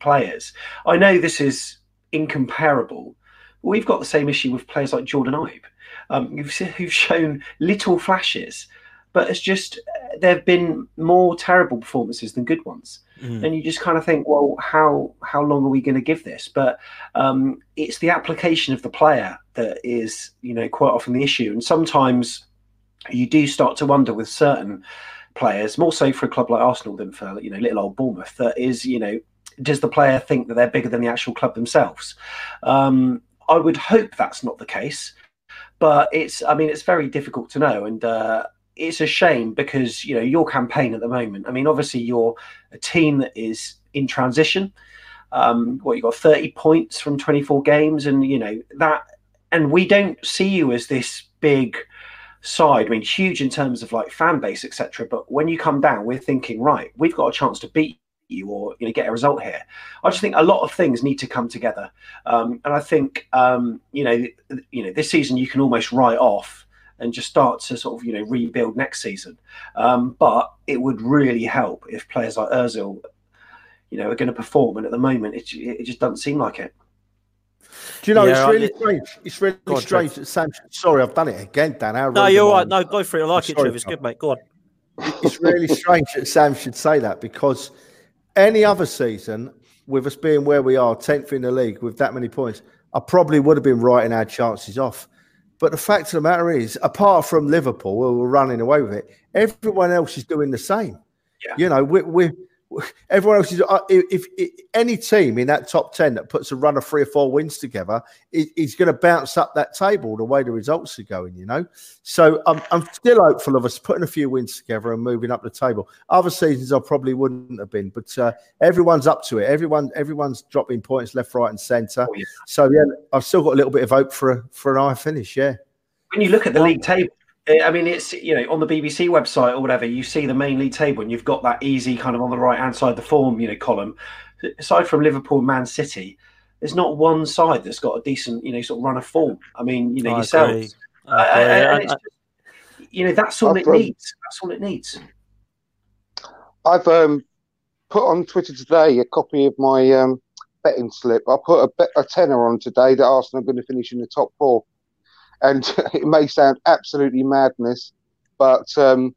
players? I know this is incomparable. We've got the same issue with players like Jordan Ibe, um, who've, who've shown little flashes, but it's just there have been more terrible performances than good ones. Mm. And you just kind of think, well, how how long are we going to give this? But um, it's the application of the player that is, you know, quite often the issue. And sometimes you do start to wonder with certain players, more so for a club like Arsenal than for you know little old Bournemouth, that is, you know, does the player think that they're bigger than the actual club themselves? Um, I would hope that's not the case, but it's I mean it's very difficult to know, and uh, it's a shame because you know your campaign at the moment. I mean, obviously you're a team that is in transition. Um, what you got 30 points from 24 games, and you know that, and we don't see you as this big side. I mean, huge in terms of like fan base, etc. But when you come down, we're thinking, right, we've got a chance to beat you or you know get a result here. I just think a lot of things need to come together, um, and I think um, you know you know this season you can almost write off and just start to sort of you know rebuild next season. Um, but it would really help if players like Özil, you know, are going to perform, and at the moment it it just doesn't seem like it. Do you know Yeah, it's I- really strange? It's really on, strange that Sam. Sorry, I've done it again, Dan. How No, you're right. No, go for it. I like it, Sorry, Trev. It's good, mate. Go on. it's really strange that Sam should say that because any other season, with us being where we are, 10th in the league with that many points, I probably would have been writing our chances off. But the fact of the matter is, apart from Liverpool, who were running away with it, everyone else is doing the same. Yeah. You know, we we everyone else is. uh, If, if, any team in that top 10 that puts a run of three or four wins together is, is going to bounce up that table the way the results are going, you know? So I'm, I'm still hopeful of us putting a few wins together and moving up the table. Other seasons I probably wouldn't have been, but uh, everyone's up to it. Everyone, everyone's dropping points left, right, and centre. Oh, yeah. So yeah, I've still got a little bit of hope for a, for an eye finish. Yeah, when you look at the league table, I mean, it's you know on the BBC website or whatever, you see the main league table, and you've got that easy kind of on the right hand side the form you know column. Aside from Liverpool, and Man City, there's not one side that's got a decent you know sort of run of form. I mean, you know I yourselves, agree. Uh, I agree. and I- just- you know that's all I've it got- needs. That's all it needs. I've um, put on Twitter today a copy of my um, betting slip. I put a, bet, a tenner on today that Arsenal are going to finish in the top four. And (laughs) it may sound absolutely madness, but um,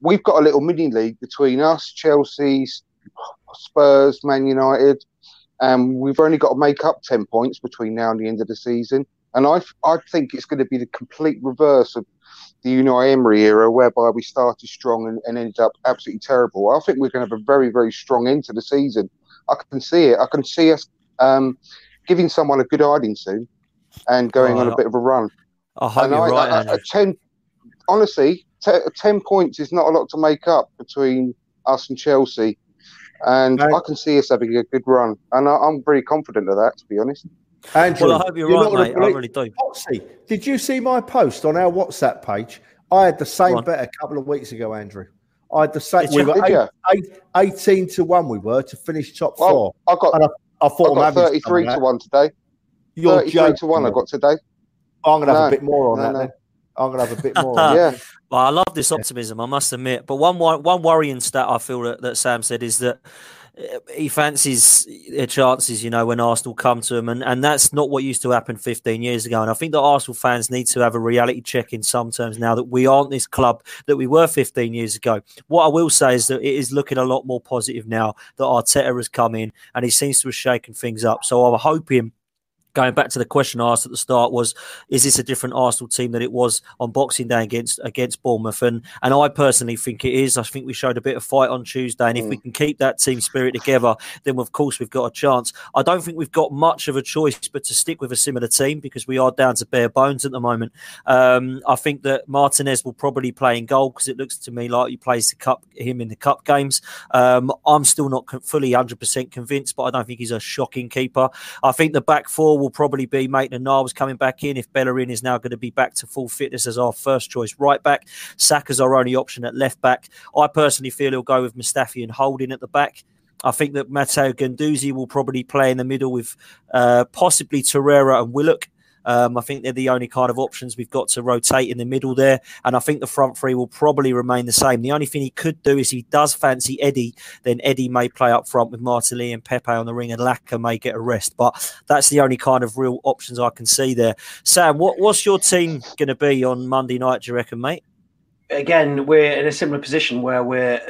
we've got a little mini league between us, Chelsea, Spurs, Man United, and we've only got to make up 10 points between now and the end of the season. And I, I think it's going to be the complete reverse of the Unai Emery era, whereby we started strong and, and ended up absolutely terrible. I think we're going to have a very, very strong end to the season. I can see it. I can see us um, giving someone a good hiding soon and going on a Oh, bit of a run. I hope and you're I, right, I, Andrew. I, ten, honestly, te- ten points is not a lot to make up between us and Chelsea, and Right. I can see us having a good run, and I, I'm very confident of that, to be honest. Andrew. Well, I hope you're, not right, gonna mate. I really do. Potsy, did you see my post on our WhatsApp page? I had the same on. bet a couple of weeks ago, Andrew. I had the same. Did We you? were eight, eight, 18 to 1 we were to finish top Well, four. I got, And I I thought I'm got having some of thirty-three to one today. You're Thirty-three to one, I mate. got today. I'm going to have a bit more on no, that no. then. I'm going to have a bit (laughs) more. yeah. Well, I love this optimism, I must admit. But one one worrying stat I feel that, that Sam said is that uh, he fancies their chances, you know, when Arsenal come to him, and, and that's not what used to happen 15 years ago. And I think that Arsenal fans need to have a reality check in some terms now that we aren't this club that we were 15 years ago. What I will say is that it is looking a lot more positive now that Arteta has come in and he seems to have shaken things up. So I'm hoping going back to the question I asked at the start was, is this a different Arsenal team than it was on Boxing Day against against Bournemouth? And and I personally think it is. I think we showed a bit of fight on Tuesday, and if we mm. can keep that team spirit together, then of course we've got a chance. I don't think we've got much of a choice but to stick with a similar team because we are down to bare bones at the moment. Um, I think that Martinez will probably play in goal because it looks to me like he plays the cup him in the cup games. Um, I'm still not fully 100% convinced, but I don't think he's a shocking keeper. I think the back four will probably be Maitland Niles coming back in if Bellerin is now going to be back to full fitness as our first choice right back. Saka's our only option at left back. I personally feel he'll go with Mustafi and Holding at the back. I think that Matteo Guendouzi will probably play in the middle with uh, possibly Torreira and Willock. Um, I think they're the only kind of options we've got to rotate in the middle there. And I think the front three will probably remain the same. The only thing he could do is he does fancy Eddie, then Eddie may play up front with Martinelli and Pepe on the ring and Laca may get a rest. But that's the only kind of real options I can see there. Sam, what, what's your team going to be on Monday night, do you reckon, mate? Again, we're in a similar position where we're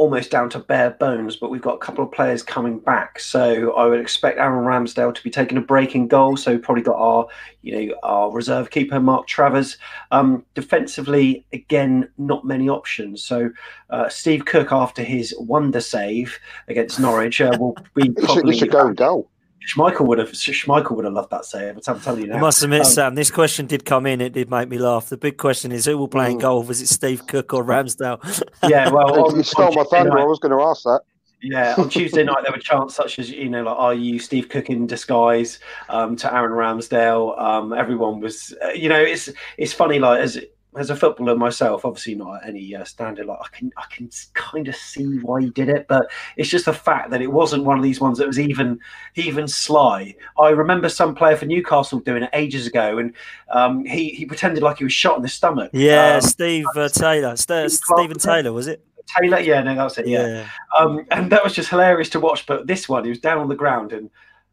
almost down to bare bones, but we've got a couple of players coming back. So I would expect Aaron Ramsdale to be taking a breaking goal. So probably got our, you know, our reserve keeper Mark Travers. Um, defensively, again, not many options. So uh, Steve Cook, after his wonder save against Norwich, uh, will be probably. should go goal. Schmeichel would have Schmeichel would have loved that save. I'm telling you now. I must admit, um, Sam, this question did come in. It did make me laugh. The big question is who will play in mm. goal? Was it Steve Cook or Ramsdale? yeah, well, (laughs) you stole my thunder. Night, I was going to ask that. Yeah, on Tuesday night there were chants such as you know, like "Are you Steve Cook in disguise?" Um, to Aaron Ramsdale. Um, everyone was, uh, you know, it's it's funny like as as a footballer myself, obviously not at any uh, standard, like I can I can kind of see why he did it, but it's just the fact that it wasn't one of these ones that was even even sly. I remember some player for Newcastle doing it ages ago, and um, he he pretended like he was shot in the stomach. Yeah, um, Steve uh, Taylor, St- Stephen Taylor, was it? Taylor, yeah, no, that's it. Yeah, yeah. Um, and that was just hilarious to watch. But this one, he was down on the ground and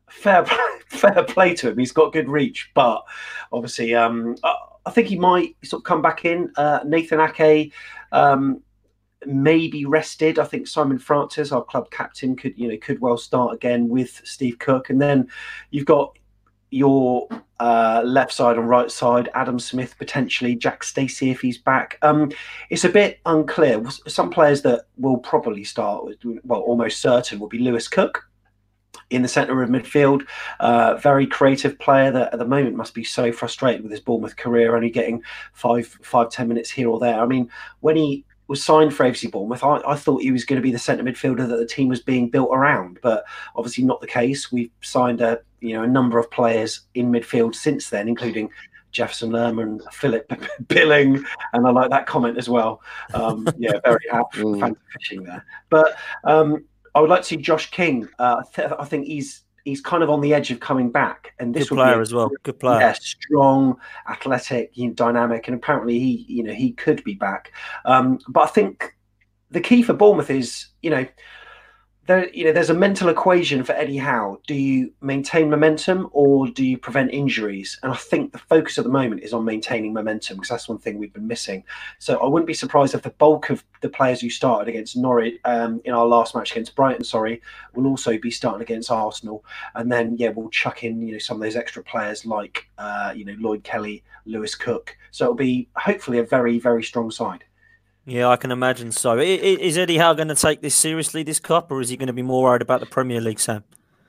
fair (laughs) fair play to him. He's got good reach, but obviously, um, I think he might sort of come back in. Uh, Nathan Ake um, may be rested. I think Simon Francis, our club captain, could you know could well start again with Steve Cook, and then you've got your uh, left side and right side, Adam Smith potentially, Jack Stacey if he's back. Um, it's a bit unclear. Some players that will probably start, well, almost certain, will be Lewis Cook in the centre of midfield. Uh, very creative player that at the moment must be so frustrated with his Bournemouth career, only getting five, five, ten minutes here or there. I mean, when he was signed for AFC Bournemouth, I, I thought he was going to be the centre midfielder that the team was being built around, but obviously not the case. We've signed a you know a number of players in midfield since then, including Jefferson Lerma, Philip (laughs) Billing, and I like that comment as well. Um, yeah, very (laughs) happy mm. fishing there. But um, I would like to see Josh King. Uh, th- I think he's he's kind of on the edge of coming back, and this good player as well. Good player, yeah, strong, athletic, you know, dynamic, and apparently he, you know, he could be back. Um, but I think the key for Bournemouth is, you know, there, you know, there's a mental equation for Eddie Howe. Do you maintain momentum or do you prevent injuries? And I think the focus at the moment is on maintaining momentum because that's one thing we've been missing. So I wouldn't be surprised if the bulk of the players who started against Norwich um, in our last match against Brighton, sorry, will also be starting against Arsenal. And then yeah, we'll chuck in you know some of those extra players like uh, you know Lloyd Kelly, Lewis Cook. So it'll be hopefully a very very strong side. Yeah, I can imagine so. Is Eddie Howe going to take this seriously, this cup, or is he going to be more worried about the Premier League, Sam?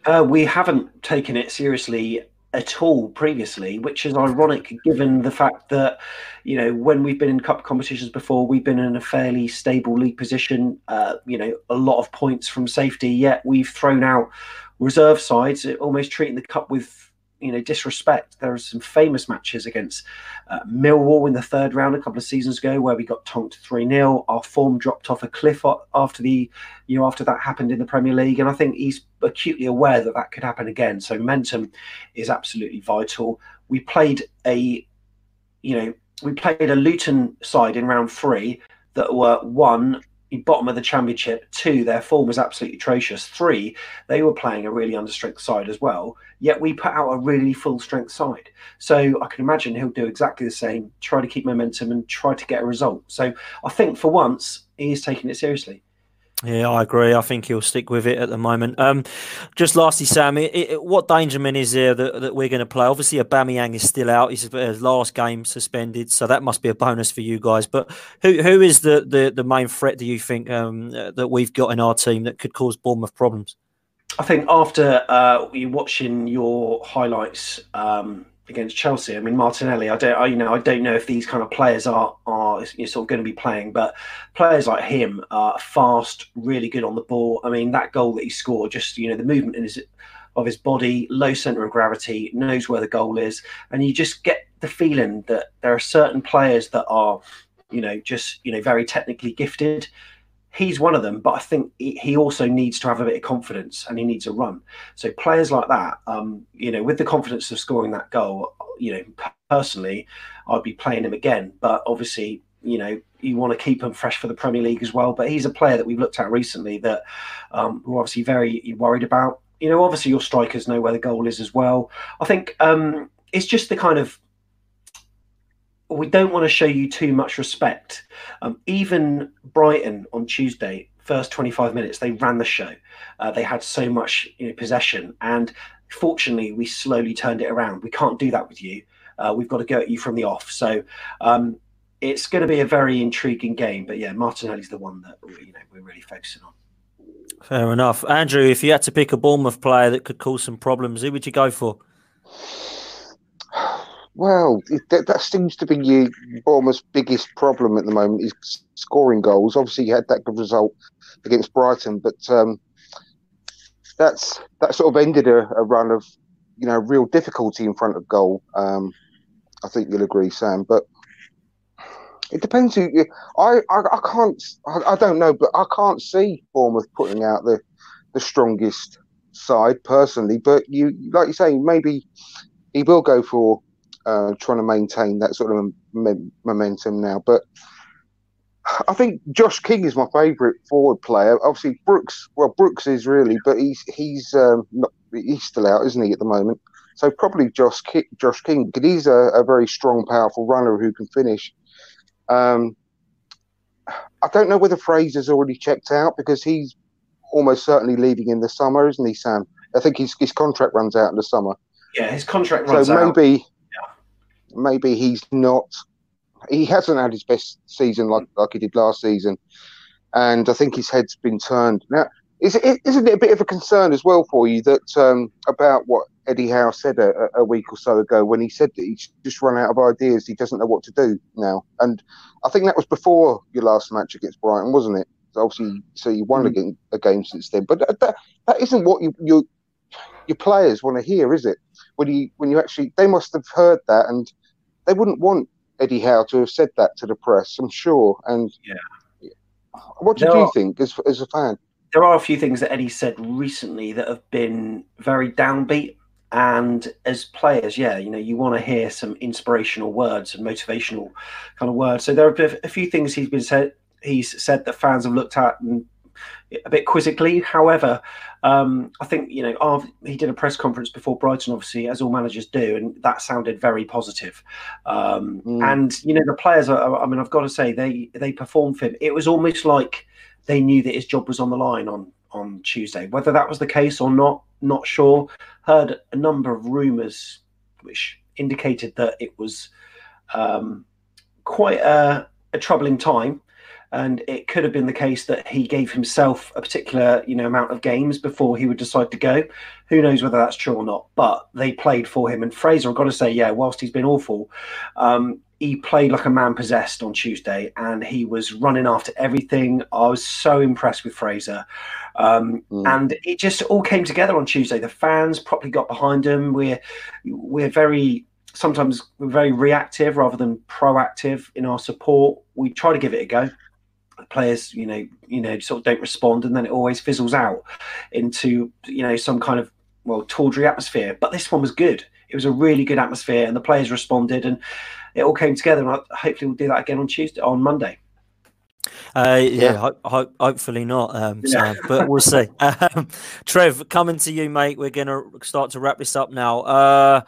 Uh, we haven't taken it seriously at all previously, which is ironic given the fact that, you know, when we've been in cup competitions before, we've been in a fairly stable league position, uh, you know, a lot of points from safety, yet we've thrown out reserve sides, almost treating the cup with you know disrespect. There are some famous matches against uh, Millwall in the third round a couple of seasons ago where we got tonked three 0 Our form dropped off a cliff after the you know after that happened in the Premier League, and I think he's acutely aware that that could happen again. So momentum is absolutely vital. We played a you know we played a Luton side in round three that were one bottom of the championship. Two, their form was absolutely atrocious. Three, they were playing a really understrength side as well. Yet we put out a really full strength side. So I can imagine he'll do exactly the same, try to keep momentum and try to get a result. So I think for once he is taking it seriously. Yeah, I agree. I think he'll stick with it at the moment. Um, just lastly, Sam, it, it, what Dangerman is there that, that we're going to play? Obviously, Aubameyang is still out. He's his last game suspended, so that must be a bonus for you guys. But who who is the the, the main threat? Do you think um, that we've got in our team that could cause Bournemouth problems? I think after uh, you watching your highlights um, against Chelsea. I mean, Martinelli. I don't. I, you know, I don't know if these kind of players are are you sort of going to be playing, but players like him are fast, really good on the ball. I mean, that goal that he scored, just you know, the movement in his of his body, low center of gravity, knows where the goal is, and you just get the feeling that there are certain players that are, you know, just you know, very technically gifted he's one of them, but I think he also needs to have a bit of confidence and he needs a run. So players like that, um, you know, with the confidence of scoring that goal, you know, personally, I'd be playing him again. But obviously, you know, you want to keep him fresh for the Premier League as well. But he's a player that we've looked at recently that um, we're obviously very worried about. You know, obviously your strikers know where the goal is as well. I think um, it's just the kind of we don't want to show you too much respect. Um, even Brighton on Tuesday, first 25 minutes, they ran the show. Uh, they had so much you know, possession, and fortunately, we slowly turned it around. We can't do that with you. Uh, we've got to go at you from the off. So um, it's going to be a very intriguing game. But yeah, Martinelli's the one that you know we're really focusing on. Fair enough, Andrew. If you had to pick a Bournemouth player that could cause some problems, who would you go for? Well, that, that seems to be Bournemouth's biggest problem at the moment is scoring goals. Obviously, you had that good result against Brighton, but um, that's that sort of ended a, a, run of you know real difficulty in front of goal. Um, I think you'll agree, Sam. But it depends who. You, I, I I can't. I, I don't know, but I can't see Bournemouth putting out the the strongest side personally. But you, like you say, maybe he will go for uh, trying to maintain that sort of momentum now. But I think Josh King is my favourite forward player. Obviously, Brooks. Well, Brooks is really, but he's he's um, not, he's still out, isn't he, at the moment? So probably Josh King, Josh King, because he's a, a, very strong, powerful runner who can finish. Um, I don't know whether Fraser's already checked out because he's almost certainly leaving in the summer, isn't he, Sam? I think his his contract runs out in the summer. Yeah, his contract runs so out. So maybe maybe he's not. He hasn't had his best season like like he did last season, and I think his head's been turned now. Is it, isn't it a bit of a concern as well for you that um, about what Eddie Howe said a, a, week or so ago when he said that he's just run out of ideas, he doesn't know what to do now, and I think that was before your last match against Brighton, wasn't it? So obviously, so you won mm. a, a game since then, but that, that isn't what you, you your players want to hear, is it? When you when you actually they must have heard that and they wouldn't want Eddie Howe to have said that to the press, I'm sure. And yeah, what did you think as as a fan? There are a few things that Eddie said recently that have been very downbeat. And as players, yeah, you know, you want to hear some inspirational words and motivational kind of words. So there are a few things he's been said. He's said that fans have looked at and a bit quizzically. However, um, I think you know he did a press conference before Brighton, obviously, as all managers do, and that sounded very positive. Um, mm. And you know the players. Are, I mean, I've got to say they they performed for him. It was almost like they knew that his job was on the line on on Tuesday. Whether that was the case or not, not sure. Heard a number of rumours which indicated that it was um, quite a, a troubling time and it could have been the case that he gave himself a particular you know amount of games before he would decide to go. Who knows whether that's true or not but they played for him. And fraser i've got to say yeah whilst he's been awful um, he played like a man possessed on tuesday and he was running after everything. I was so impressed with fraser. Um, mm. and it just all came together on tuesday. The fans properly got behind him. We're we're very sometimes we're very reactive rather than proactive in our support. We try to give it a go players, you know, you know, sort of don't respond, and then it always fizzles out into you know some kind of well tawdry atmosphere. But this one was good. it was a really good atmosphere, and the players responded, and it all came together. And hopefully, we'll do that again on Tuesday, on Monday. Uh, yeah, yeah. Ho- ho- hopefully not, um, yeah. Sam, but we'll see. (laughs) Um, Trev, coming to you, mate. We're going to start to wrap this up now. Uh,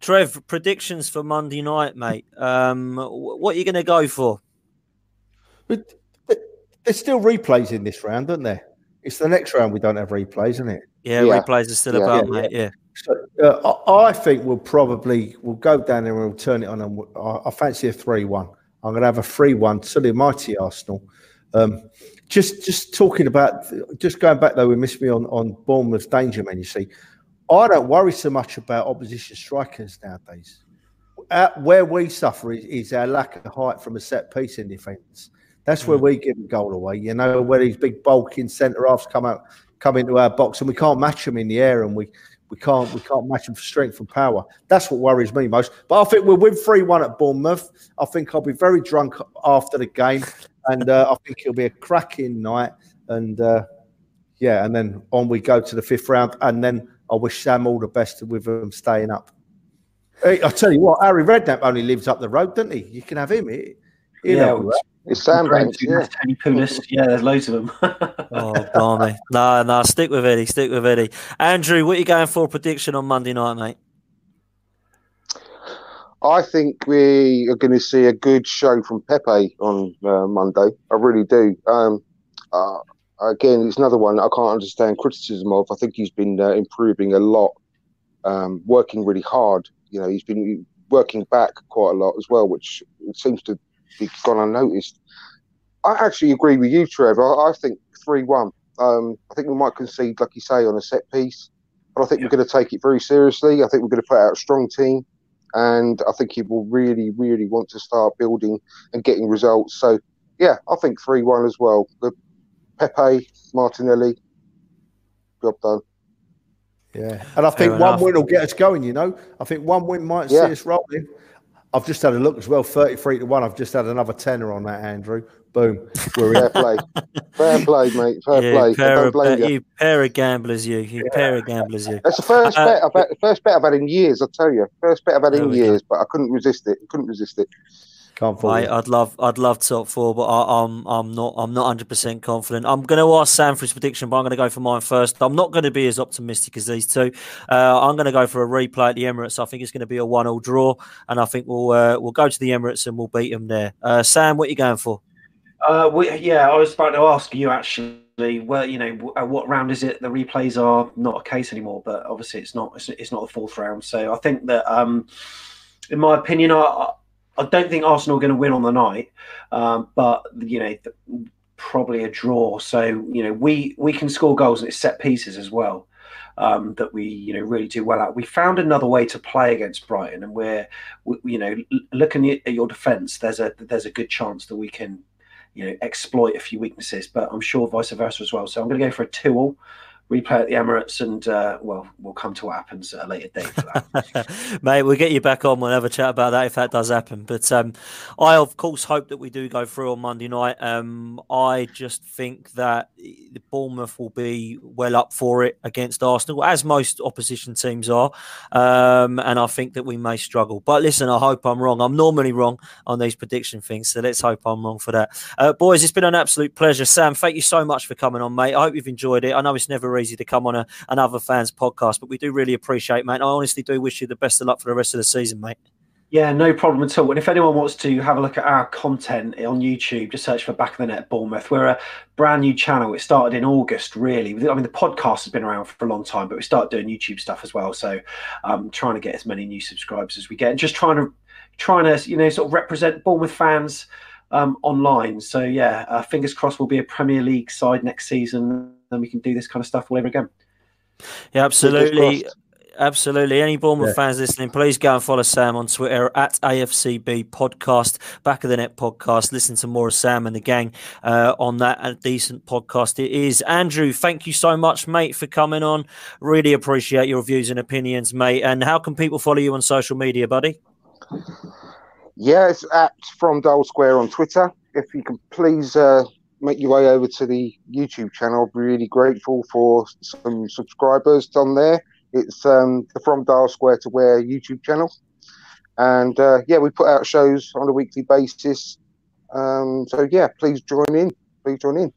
Trev, predictions for Monday night, mate. Um, what are you going to go for? But there's still replays in this round, aren't there? It's the next round we don't have replays, isn't it? Yeah, yeah. replays are still about, mate. Yeah. So, uh, I think we'll probably we'll go down there and we'll turn it on, and we'll, I, I fancy a three-one. I'm going to have a three-one to the mighty Arsenal. Um, just just talking about just going back though, we missed me on on Bournemouth's danger man. You see, I don't worry so much about opposition strikers nowadays. At where we suffer is, is, our lack of height from a set piece in defence. That's where we give a goal away. You know, where these big bulking centre halves come out, come into our box, and we can't match them in the air, and we we can't we can't match them for strength and power. That's what worries me most. But I think we'll win three one at Bournemouth. I think I'll be very drunk after the game, and uh, I think it'll be a cracking night. And uh, yeah, and then on we go to the fifth round, and then I wish Sam all the best with them staying up. Hey, I tell you what, Harry Redknapp only lives up the road, doesn't he? You can have him. He, yeah, it's Sandbanks. Yeah. Yeah, there's loads of them. (laughs) oh, blimey. No, no, stick with Eddie. Stick with Eddie. Andrew, what are you going for prediction on Monday night, mate? I think we are going to see a good show from Pepe on uh, Monday. I really do. Um, uh, again, it's another one I can't understand criticism of. I think he's been uh, improving a lot, um, working really hard. You know, he's been working back quite a lot as well, which seems to be gone unnoticed. I actually agree with you, Trevor. I, I think 3 1. Um, I think we might concede, like you say, on a set piece, but I think yeah. we're going to take it very seriously. I think we're going to put out a strong team, and I think he will really, really want to start building and getting results. So, yeah, I think 3 1 as well. The Pepe, Martinelli, job done. Yeah, and I think Fair one enough. win will get us going. You know, I think one win might yeah. see us rolling. I've just had a look as well, thirty-three to one. I've just had another tenner on that, Andrew. Boom, we're (laughs) Fair play, fair play, mate. Fair yeah, play. Pair of, you. you. pair of gamblers, you. You yeah. pair of gamblers, you. That's the first uh, bet. I've had, first bet I've had in years. I tell you, first bet I've had in years, go. but I couldn't resist it. Couldn't resist it. Can't fall. I'd love, I'd love top four, but I, am I'm, I'm not, I'm not 100 percent confident. I'm going to ask Sam for his prediction, but I'm going to go for mine first. I'm not going to be as optimistic as these two. Uh, I'm going to go for a replay at the Emirates. I think it's going to be a one-all draw, and I think we'll, uh, we'll go to the Emirates and we'll beat them there. Uh, Sam, what are you going for? Uh, we, yeah, I was about to ask you actually. Well, you know, what round is it? The replays are not a case anymore, but obviously it's not. It's, it's not the fourth round. So I think that, um, in my opinion, I I don't think Arsenal are going to win on the night, um, but you know, probably a draw. So you know, we we can score goals and it's set pieces as well. Um, that we you know really do well at. We found another way to play against Brighton, and we're we, you know looking at your defence. There's a there's a good chance that we can you know exploit a few weaknesses, but I'm sure vice versa as well. So I'm going to go for a two all replay at the Emirates, and uh, well, we'll come to what happens at a later date for that. (laughs) Mate, we'll get you back on. We'll have a chat about that if that does happen. But um, I, of course, hope that we do go through on Monday night. Um, I just think that the Bournemouth will be well up for it against Arsenal, as most opposition teams are. Um, and I think that we may struggle. But listen, I hope I'm wrong. I'm normally wrong on these prediction things, so let's hope I'm wrong for that. Uh, boys, it's been an absolute pleasure. Sam, thank you so much for coming on, mate. I hope you've enjoyed it. I know it's never easy to come on a, another fans podcast, but we do really appreciate, mate. I honestly do wish you the best of luck for the rest of the season, mate. Yeah, no problem at all. And if anyone wants to have a look at our content on YouTube, just search for Back of the Net Bournemouth. We're a brand new channel. It started in August, really. I mean, the podcast has been around for a long time, but we started doing YouTube stuff as well. So I'm um, trying to get as many new subscribers as we get and just trying to, trying to, you know, sort of represent Bournemouth fans um, online. So yeah, uh, fingers crossed we'll be a Premier League side next season and we can do this kind of stuff all over again. Yeah, absolutely. Absolutely. Any Bournemouth yeah. fans listening, please go and follow Sam on Twitter at AFCB Podcast, Back of the Net Podcast. Listen to more of Sam and the gang uh, on that a decent podcast. It is. Andrew, thank you so much, mate, for coming on. Really appreciate your views and opinions, mate. And how can people follow you on social media, buddy? Yeah, it's at From Dial Square on Twitter. If you can please uh, make your way over to the YouTube channel. I'll be really grateful for some subscribers on there. It's um, the From Dial Square to Where YouTube channel. And uh, yeah, we put out shows on a weekly basis. Um, so yeah, please join in. Please join in.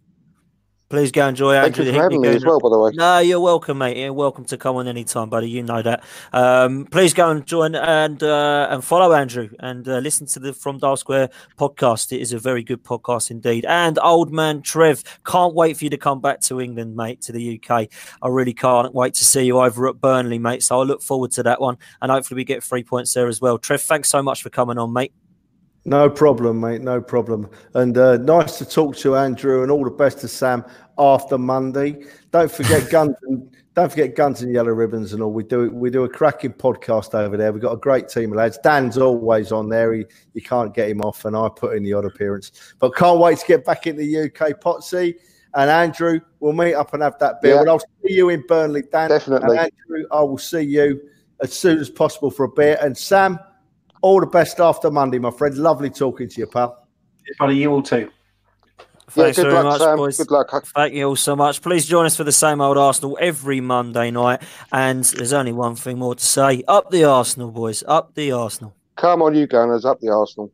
Please go enjoy Thank Andrew. Thank you the for having me as well, by the way. No, you're welcome, mate. You're welcome to come on anytime, buddy. You know that. Um, please go and join and uh, and follow Andrew and uh, listen to the From Dial Square podcast. It is a very good podcast indeed. And old man Trev, can't wait for you to come back to England, mate, to the UK. I really can't wait to see you over at Burnley, mate. So I look forward to that one, and hopefully we get three points there as well. Trev, thanks so much for coming on, mate. No problem, mate. No problem. And uh, nice to talk to Andrew, and all the best to Sam after Monday. Don't forget (laughs) guns and don't forget guns and yellow ribbons and all. We do we do a cracking podcast over there. We've got a great team of lads. Dan's always on there. He, you can't get him off, and I put in the odd appearance. But can't wait to get back in the UK, Potsy. And Andrew, we'll meet up and have that beer. Yeah. And I'll see you in Burnley, Dan. Definitely. And Andrew, I will see you as soon as possible for a beer. And Sam, all the best after Monday, my friend. Lovely talking to you, pal. Buddy, you all too. Thanks good very luck, much, Sam. boys. Good luck. Thank you all so much. Please join us for the same old Arsenal every Monday night. And there's only one thing more to say. Up the Arsenal, boys. Up the Arsenal. Come on, you Gunners, up the Arsenal.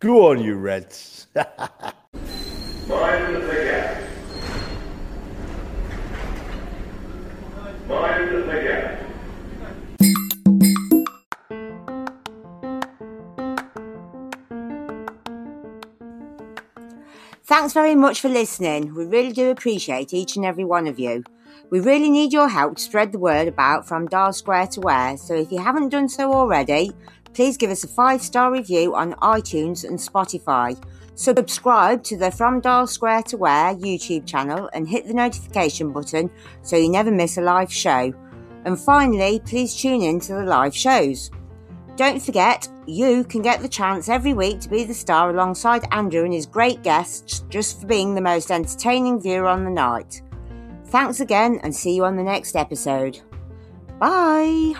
Go on, you Reds. (laughs) Mind the gap. Mind the gap. Thanks very much for listening. We really do appreciate each and every one of you. We really need your help to spread the word about From Dial Square to Where, so if you haven't done so already, please give us a five star review on iTunes and Spotify. Subscribe to the From Dial Square to Where YouTube channel and hit the notification button so you never miss a live show. And finally, please tune in to the live shows. Don't forget, you can get the chance every week to be the star alongside Andrew and his great guests just for being the most entertaining viewer on the night. Thanks again and see you on the next episode. Bye!